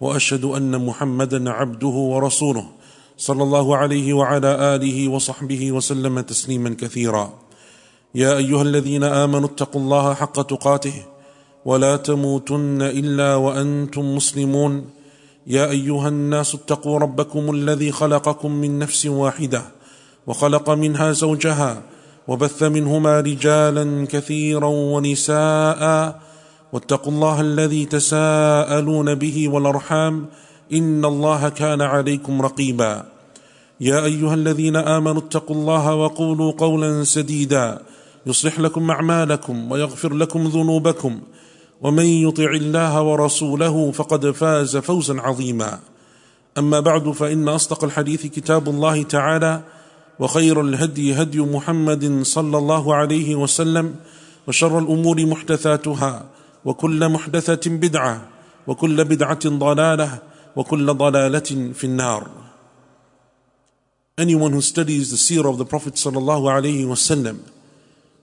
وأشهد أن محمدا عبده ورسوله صلى الله عليه وعلى آله وصحبه وسلم تسليما كثيرا. يا أيها الذين آمنوا اتقوا الله حق تقاته ولا تموتن إلا وأنتم مسلمون. يا أيها الناس اتقوا ربكم الذي خلقكم من نفس واحدة وخلق منها زوجها وبث منهما رجالا كثيرا ونساء واتقوا الله الذي تساءلون به والأرحام إن الله كان عليكم رقيبا. يا أيها الذين آمنوا اتقوا الله وقولوا قولا سديدا. يصلح لكم أعمالكم ويغفر لكم ذنوبكم. ومن يطع الله ورسوله فقد فاز فوزا عظيما. أما بعد فإن أصدق الحديث كتاب الله تعالى وخير الهدي هدي محمد صلى الله عليه وسلم وشر الأمور محدثاتها. وكل محدثه بدعه وكل بدعه ضلاله وكل ضلاله في النار Anyone who studies the seerah of the Prophet sallallahu alaihi wasallam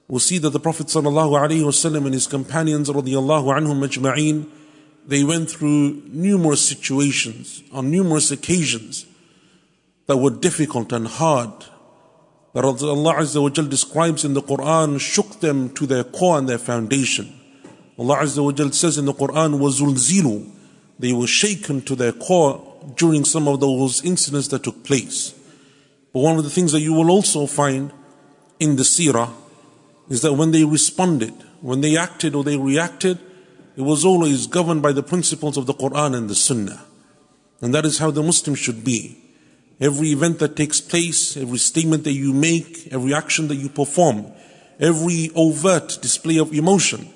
will see that the Prophet ﷺ and his companions radiallahu anhum ajma'een, they went through numerous situations on numerous occasions that were difficult and hard. That Allah Azza wa Jal describes in the Quran shook them to their core and their foundation. Allah Azza wa Jal says in the Quran, وَزُلْزِلُوا They were shaken to their core during some of those incidents that took place. But one of the things that you will also find in the seerah is that when they responded, when they acted or they reacted, it was always governed by the principles of the Quran and the Sunnah. And that is how the Muslim should be. Every event that takes place, every statement that you make, every action that you perform, every overt display of emotion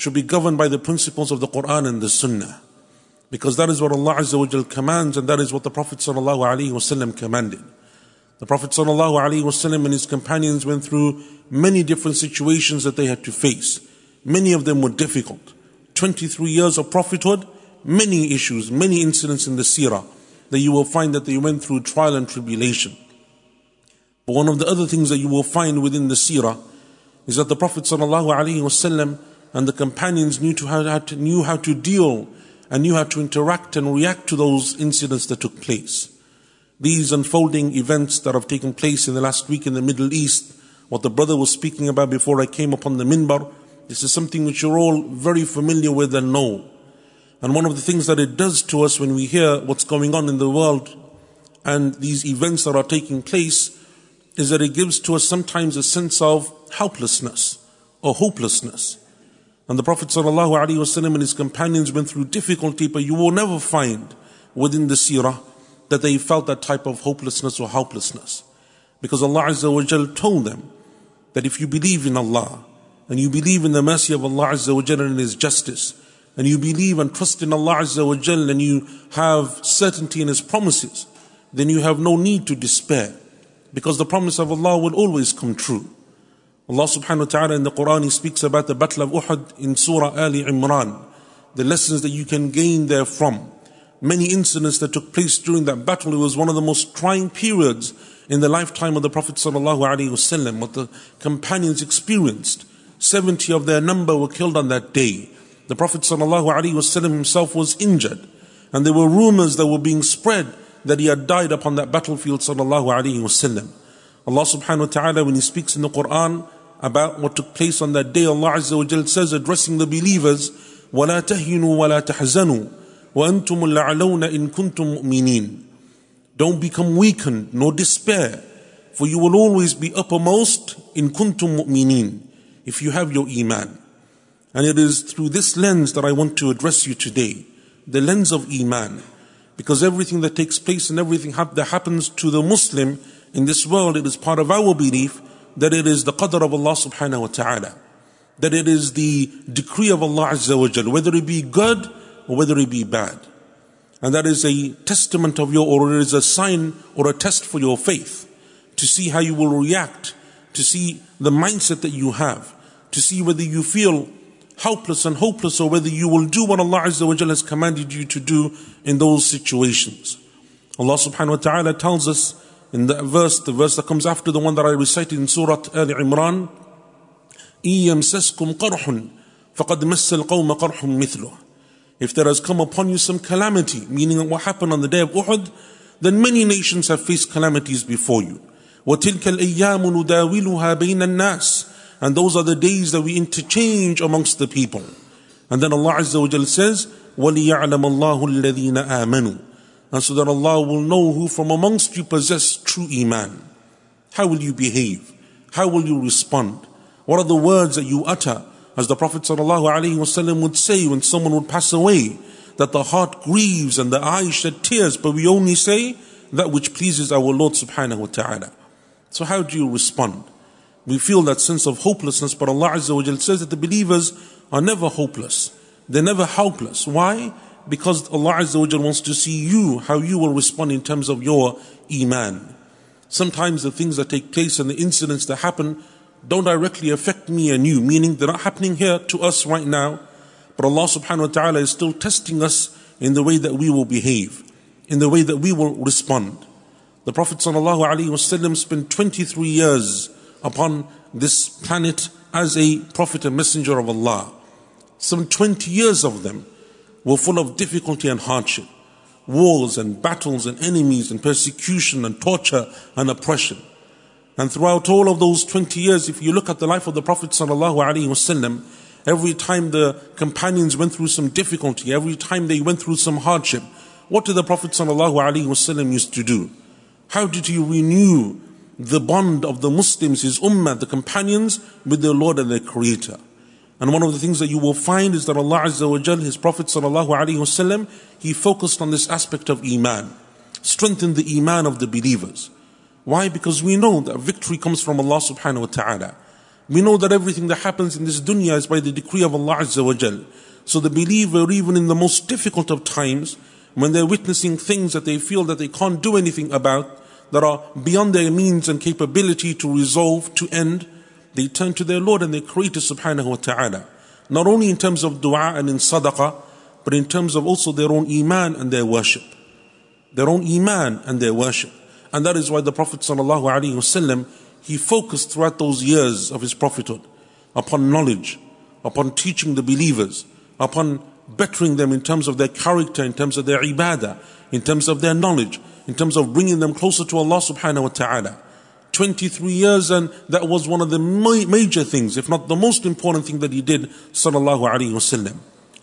should be governed by the principles of the Quran and the Sunnah. Because that is what Allah Azza wa Jal commands and that is what the Prophet Sallallahu Alaihi Wasallam commanded. The Prophet ﷺ and his companions went through many different situations that they had to face. Many of them were difficult. 23 years of prophethood, many issues, many incidents in the seerah that you will find that they went through trial and tribulation. But one of the other things that you will find within the seerah is that the Prophet ﷺ and the companions knew, to how to, knew how to deal and knew how to interact and react to those incidents that took place these unfolding events that have taken place in the last week in the Middle East, what the brother was speaking about before I came upon the minbar, this is something which you're all very familiar with and know. And one of the things that it does to us when we hear what's going on in the world and these events that are taking place is that it gives to us sometimes a sense of helplessness or hopelessness. And the Prophet ﷺ and his companions went through difficulty, but you will never find within the seerah that they felt that type of hopelessness or helplessness. Because Allah Azza wa Jal told them that if you believe in Allah and you believe in the mercy of Allah Azza wa Jal and His justice, and you believe and trust in Allah Azza wa Jal and you have certainty in His promises, then you have no need to despair. Because the promise of Allah will always come true. Allah subhanahu wa ta'ala in the Quran, He speaks about the Battle of Uhud in Surah Ali Imran, the lessons that you can gain therefrom. Many incidents that took place during that battle, it was one of the most trying periods in the lifetime of the Prophet sallallahu alaihi wasallam, what the companions experienced. 70 of their number were killed on that day. The Prophet sallallahu alaihi wasallam himself was injured. And there were rumors that were being spread that he had died upon that battlefield sallallahu alaihi wasallam. Allah subhanahu wa ta'ala when he speaks in the Quran, about what took place on that day, Allah Azza wa Jal says addressing the believers, وَلَا تَهِنُوا وَلَا تَحْزَنُوا وأنتم الأعلون إن كنتم مؤمنين Don't become weakened nor despair for you will always be uppermost in kuntum mu'minin if you have your iman. And it is through this lens that I want to address you today, the lens of iman. Because everything that takes place and everything that happens to the Muslim in this world, it is part of our belief that it is the qadr of Allah subhanahu wa ta'ala. That it is the decree of Allah azza wa jal, whether it be good or whether it be bad. And that is a testament of your, or it is a sign or a test for your faith to see how you will react, to see the mindset that you have, to see whether you feel helpless and hopeless or whether you will do what Allah Azza wa Jal has commanded you to do in those situations. Allah subhanahu wa ta'ala tells us in that verse, the verse that comes after the one that I recited in Surah Al Imran, إِيَمْسَسْكُمْ قَرْحٌ فَقَدْ مَسَّ الْقَوْمَ قَرْحٌ مِثْلُهُ If there has come upon you some calamity, meaning what happened on the day of Uhud, then many nations have faced calamities before you. وَتِلْكَ الْأَيَّامُ نُدَاوِلُهَا بَيْنَ النَّاسِ And those are the days that we interchange amongst the people. And then Allah Azza wa Jal says, وَلِيَعْلَمَ اللَّهُ الَّذِينَ آمَنُوا and so that Allah will know who from amongst you possess true Iman. How will you behave? How will you respond? What are the words that you utter? As the Prophet ﷺ would say when someone would pass away, that the heart grieves and the eyes shed tears, but we only say that which pleases our Lord subhanahu wa ta'ala. So how do you respond? We feel that sense of hopelessness, but Allah Azza wa says that the believers are never hopeless. They're never helpless. Why? Because Allah Azza wa wants to see you, how you will respond in terms of your Iman. Sometimes the things that take place and the incidents that happen don't directly affect me and you, meaning they're not happening here to us right now, but Allah subhanahu wa ta'ala is still testing us in the way that we will behave, in the way that we will respond. The Prophet wasallam spent 23 years upon this planet as a prophet and messenger of Allah. Some 20 years of them were full of difficulty and hardship, wars and battles and enemies and persecution and torture and oppression. And throughout all of those 20 years, if you look at the life of the Prophet wasallam, every time the companions went through some difficulty, every time they went through some hardship, what did the Prophet sallallahu used to do? How did he renew the bond of the Muslims, his ummah, the companions, with their Lord and their Creator? And one of the things that you will find is that Allah Azza wa Jal, His Prophet sallallahu alaihi wasallam, He focused on this aspect of Iman, strengthened the Iman of the believers. Why? Because we know that victory comes from Allah subhanahu wa ta'ala. We know that everything that happens in this dunya is by the decree of Allah Azza wa Jal. So the believer, even in the most difficult of times, when they're witnessing things that they feel that they can't do anything about, that are beyond their means and capability to resolve, to end, they turn to their Lord and their Creator subhanahu wa ta'ala. Not only in terms of dua and in sadaqah, but in terms of also their own iman and their worship. Their own iman and their worship. And that is why the Prophet sallallahu alaihi wasallam, he focused throughout those years of his prophethood upon knowledge, upon teaching the believers, upon bettering them in terms of their character, in terms of their ibadah, in terms of their knowledge, in terms of bringing them closer to Allah subhanahu wa ta'ala. 23 years, and that was one of the major things, if not the most important thing that he did, sallallahu alaihi wasallam.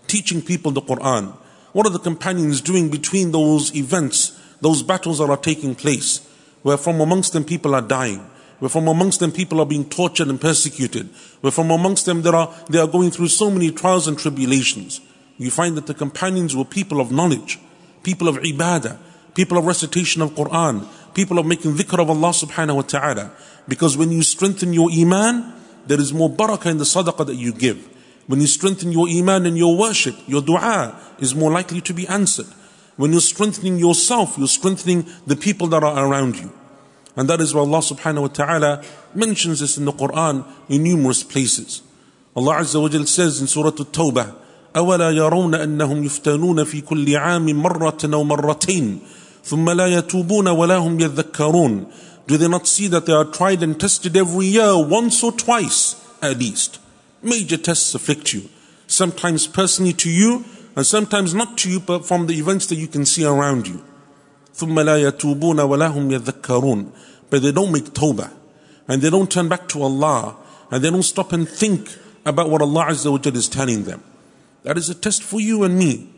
Teaching people the Quran. What are the companions doing between those events, those battles that are taking place, where from amongst them people are dying, where from amongst them people are being tortured and persecuted, where from amongst them there are, they are going through so many trials and tribulations. You find that the companions were people of knowledge, people of ibadah, people of recitation of Quran, people are making dhikr of Allah subhanahu wa ta'ala. Because when you strengthen your iman, there is more barakah in the sadaqah that you give. When you strengthen your iman and your worship, your dua is more likely to be answered. When you're strengthening yourself, you're strengthening the people that are around you. And that is why Allah subhanahu wa ta'ala mentions this in the Quran in numerous places. Allah Azza wa Jal says in Surah At-Tawbah, أولا يرون أنهم يفتنون في كل عام مرة أو مرتين ثم لا يتوبون ولا هم يذكرون Do they not see that they are tried and tested every year, once or twice at least? Major tests afflict you. Sometimes personally to you, and sometimes not to you, but from the events that you can see around you. ثم لا يتوبون ولا هم يذكرون But they don't make tawbah. And they don't turn back to Allah. And they don't stop and think about what Allah Azza wa is telling them. That is a test for you and me.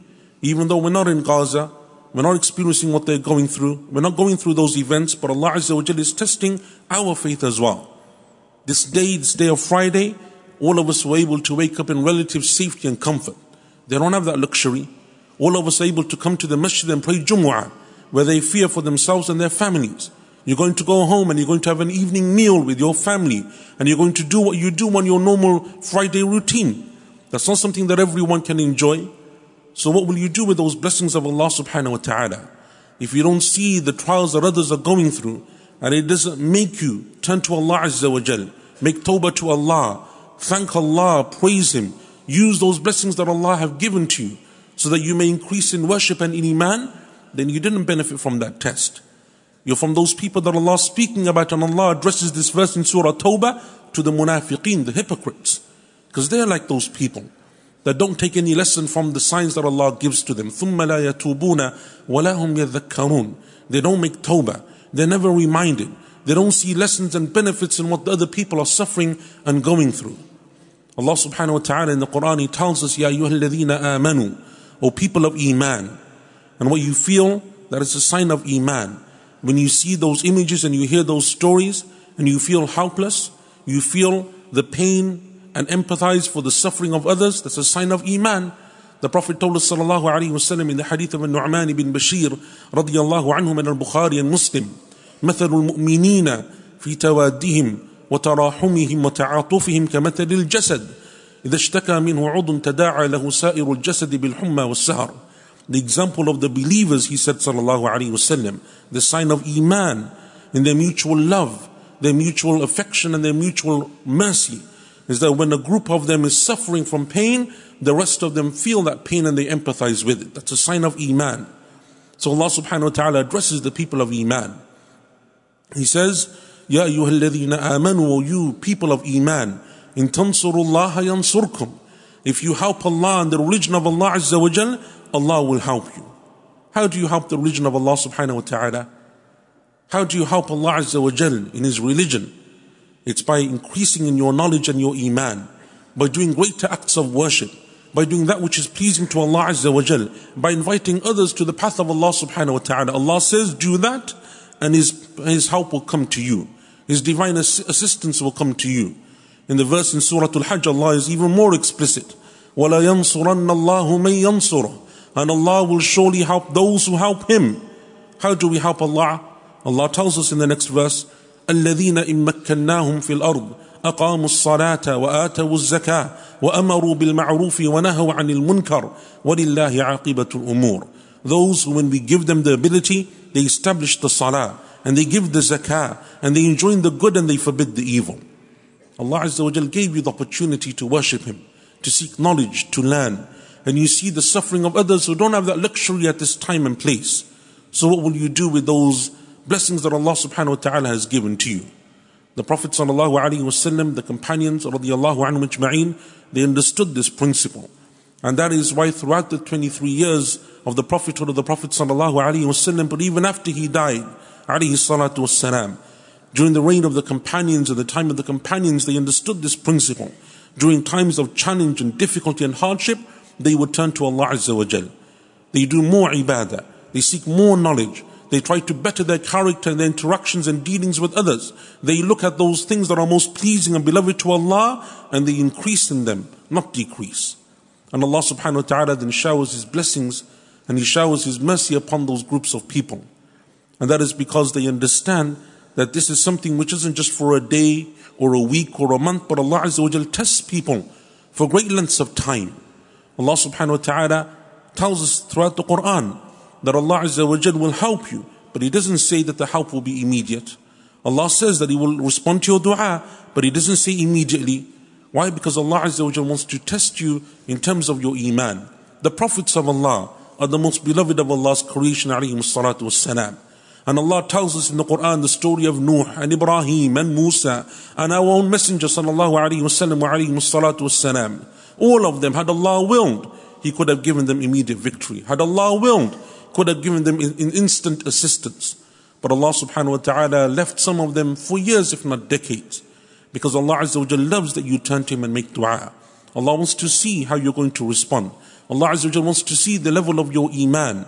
Even though we're not in Gaza, we're not experiencing what they're going through. We're not going through those events, but Allah Azza wa is testing our faith as well. This day, this day of Friday, all of us were able to wake up in relative safety and comfort. They don't have that luxury. All of us are able to come to the masjid and pray Jumu'ah, where they fear for themselves and their families. You're going to go home and you're going to have an evening meal with your family, and you're going to do what you do on your normal Friday routine. That's not something that everyone can enjoy. So what will you do with those blessings of Allah subhanahu wa ta'ala? If you don't see the trials that others are going through, and it doesn't make you turn to Allah Azza wa Jal, make tawbah to Allah, thank Allah, praise Him, use those blessings that Allah have given to you, so that you may increase in worship and in iman, then you didn't benefit from that test. You're from those people that Allah is speaking about, and Allah addresses this verse in Surah Tawbah to the munafiqeen, the hypocrites. Because they're like those people that don't take any lesson from the signs that Allah gives to them. ثُمَّ لَا يَتُوبُونَ وَلَا هُمْ يَذَكَّرُونَ They don't make tawbah. They're never reminded. They don't see lessons and benefits in what the other people are suffering and going through. Allah subhanahu wa ta'ala in the Quran, He tells us, Ya أَيُّهَا الَّذِينَ آمَنُوا O people of Iman. And what you feel, that is a sign of Iman. When you see those images and you hear those stories and you feel helpless, you feel the pain and empathize for the suffering of others, that's a sign of Iman. The Prophet told us sallallahu alayhi wasallam in the hadith of Nu'man ibn Bashir radiyallahu anhum in al-Bukhari and Muslim, مثل المؤمنين في توادهم وتراحمهم وتعاطفهم كمثل الجسد إذا اشتكى منه عضو تداعى له سائر الجسد بالحمى والسهر The example of the believers, he said sallallahu alayhi wasallam, the sign of Iman in their mutual love, their mutual affection and their mutual mercy is that when a group of them is suffering from pain, the rest of them feel that pain and they empathize with it. That's a sign of Iman. So Allah subhanahu wa ta'ala addresses the people of Iman. He says, Ya ayyuhalladhina amanu, O you people of Iman, in tansurullaha yansurkum. If you help Allah and the religion of Allah Azza wa Jal, Allah will help you. How do you help the religion of Allah subhanahu wa ta'ala? How do you help Allah Azza wa Jal in His religion? It's by increasing in your knowledge and your iman, by doing greater acts of worship, by doing that which is pleasing to Allah Azza wa Jal, by inviting others to the path of Allah subhanahu wa ta'ala. Allah says, do that, and His, His help will come to you. His divine assistance will come to you. In the verse in Surah Al-Hajj, Allah is even more explicit. وَلَا يَنصُرَنَّ اللَّهُ مَن يَنصُرُهُ And Allah will surely help those who help Him. How do we help Allah? Allah tells us in the next verse, الذين إن مكناهم في الأرض أقاموا الصلاة وآتوا الزكاة وأمروا بالمعروف ونهوا عن المنكر ولله عاقبة الأمور Those when we give them the ability they establish the salah and they give the zakah and they enjoin the good and they forbid the evil Allah Azza wa Jal gave you the opportunity to worship Him to seek knowledge, to learn and you see the suffering of others who don't have that luxury at this time and place so what will you do with those blessings that Allah subhanahu wa ta'ala has given to you. The Prophet sallallahu alaihi wasallam, the companions radiallahu anhum ajma'in, they understood this principle. And that is why throughout the 23 years of the prophethood of the Prophet sallallahu alaihi wasallam, but even after he died, alayhi salatu wasalam, during the reign of the companions, at the time of the companions, they understood this principle. During times of challenge and difficulty and hardship, they would turn to Allah Azza wa Jal. They do more ibadah. They seek more knowledge. They try to better their character and their interactions and dealings with others. They look at those things that are most pleasing and beloved to Allah and they increase in them, not decrease. And Allah subhanahu wa ta'ala then showers His blessings and He showers His mercy upon those groups of people. And that is because they understand that this is something which isn't just for a day or a week or a month, but Allah Azza wa tests people for great lengths of time. Allah subhanahu wa ta'ala tells us throughout the Quran that Allah Azza wa Jal will help you, but He doesn't say that the help will be immediate. Allah says that He will respond to your dua, but He doesn't say immediately. Why? Because Allah Azza wa Jal wants to test you in terms of your iman. The prophets of Allah are the most beloved of Allah's creation, alayhi salatu wassalam. And Allah tells us in the Quran the story of Nuh and Ibrahim and Musa and our own Messenger sallallahu alayhi wasallam wa salatu wassalam. All of them, had Allah willed, He could have given them immediate victory. Had Allah willed, could have given them in, in instant assistance. But Allah subhanahu wa ta'ala left some of them for years, if not decades. Because Allah Azza wa loves that you turn to Him and make dua. Allah wants to see how you're going to respond. Allah Azza wa wants to see the level of your iman.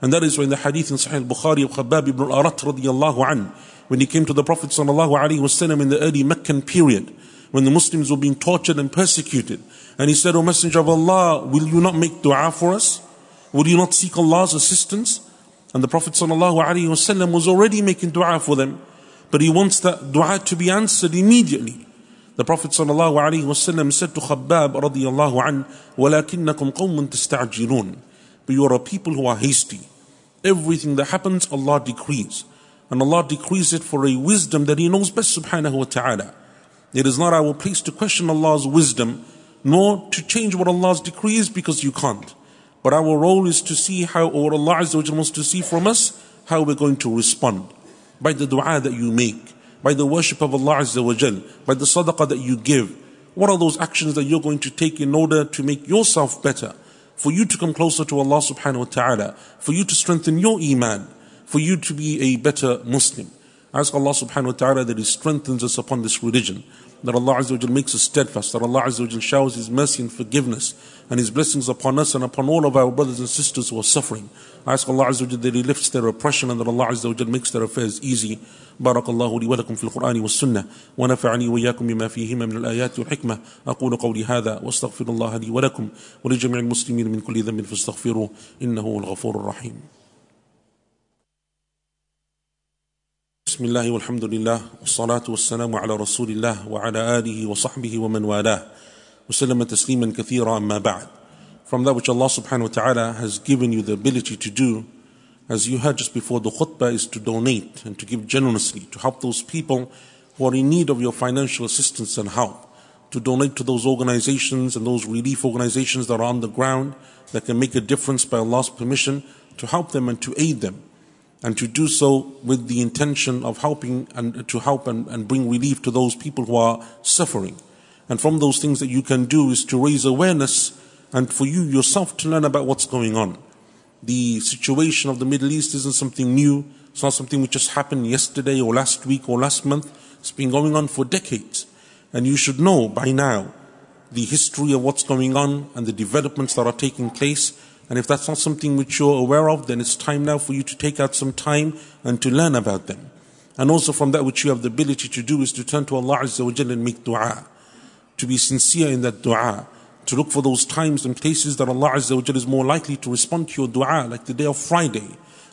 And that is why in the hadith in Sahih Bukhari of Khabbab ibn al-Arat radiallahu an, when he came to the Prophet sallallahu alaihi wasallam in the early Meccan period, when the Muslims were being tortured and persecuted, and he said, O Messenger of Allah, will you not make dua for us? Would you not seek Allah's assistance? And the Prophet ﷺ was already making dua for them, but he wants that dua to be answered immediately. The Prophet ﷺ said to Khabbab radiallahu an, وَلَكِنَّكُمْ قَوْمٌ تَسْتَعْجِلُونَ but you are a people who are hasty. Everything that happens, Allah decrees. And Allah decrees it for a wisdom that He knows best subhanahu wa ta'ala. It is not our place to question Allah's wisdom, nor to change what Allah's decree is because you can't. But our role is to see how, or Allah Azza wa wants to see from us, how we're going to respond. By the dua that you make, by the worship of Allah Azza wa by the sadaqah that you give. What are those actions that you're going to take in order to make yourself better? For you to come closer to Allah subhanahu wa ta'ala, for you to strengthen your iman, for you to be a better Muslim. I ask Allah subhanahu wa ta'ala that He strengthens us upon this religion, that Allah Azza wa makes us steadfast, that Allah Azza wa showers His mercy and forgiveness and His blessings upon us and upon all of our brothers and sisters who are suffering. I ask Allah Azza wa that He lifts their oppression and that Allah Azza wa makes their affairs easy. بارك الله لي ولكم في القرآن والسنة ونفعني وإياكم بما فيهما من الآيات والحكمة أقول قولي هذا واستغفر الله لي ولكم ولجميع المسلمين من كل ذنب فاستغفروه إنه هو الغفور الرحيم بسم الله والحمد لله والصلاة والسلام على رسول الله وعلى آله وصحبه ومن والاه وسلم تسليما كثيرا أما بعد From that which Allah subhanahu wa ta'ala has given you the ability to do as you heard just before, the khutbah is to donate and to give generously, to help those people who are in need of your financial assistance and help, to donate to those organizations and those relief organizations that are on the ground that can make a difference by Allah's permission, to help them and to aid them, and to do so with the intention of helping and to help and, and bring relief to those people who are suffering. And from those things that you can do is to raise awareness and for you yourself to learn about what's going on the situation of the Middle East isn't something new. It's not something which just happened yesterday or last week or last month. It's been going on for decades. And you should know by now the history of what's going on and the developments that are taking place. And if that's not something which you're aware of, then it's time now for you to take out some time and to learn about them. And also from that which you have the ability to do is to turn to Allah Azza wa Jalla and make dua. To be sincere in that dua to look for those times and places that Allah Azza wa is more likely to respond to your dua, like the day of Friday,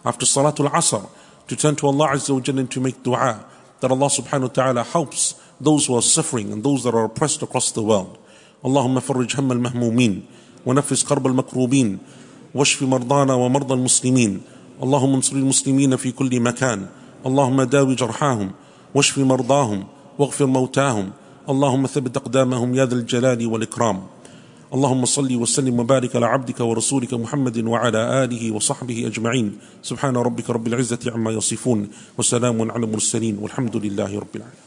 after Salatul Asr, to turn to Allah Azza wa and to make dua, that Allah subhanahu wa ta'ala helps those who are suffering and those that are oppressed across the world. اللهم فرج هم المهمومين ونفس كرب المكروبين واشف مرضانا ومرضى المسلمين. اللهم انصر المسلمين في كل مكان. اللهم داوي جرحاهم. واشف مرضاهم. واغفر موتاهم. اللهم ثبت أقدامهم يا ذا الجلال والإكرام. اللهم صل وسلم وبارك على عبدك ورسولك محمد وعلى آله وصحبه أجمعين. سبحان ربك رب العزة عما يصفون. وسلام على المرسلين. والحمد لله رب العالمين.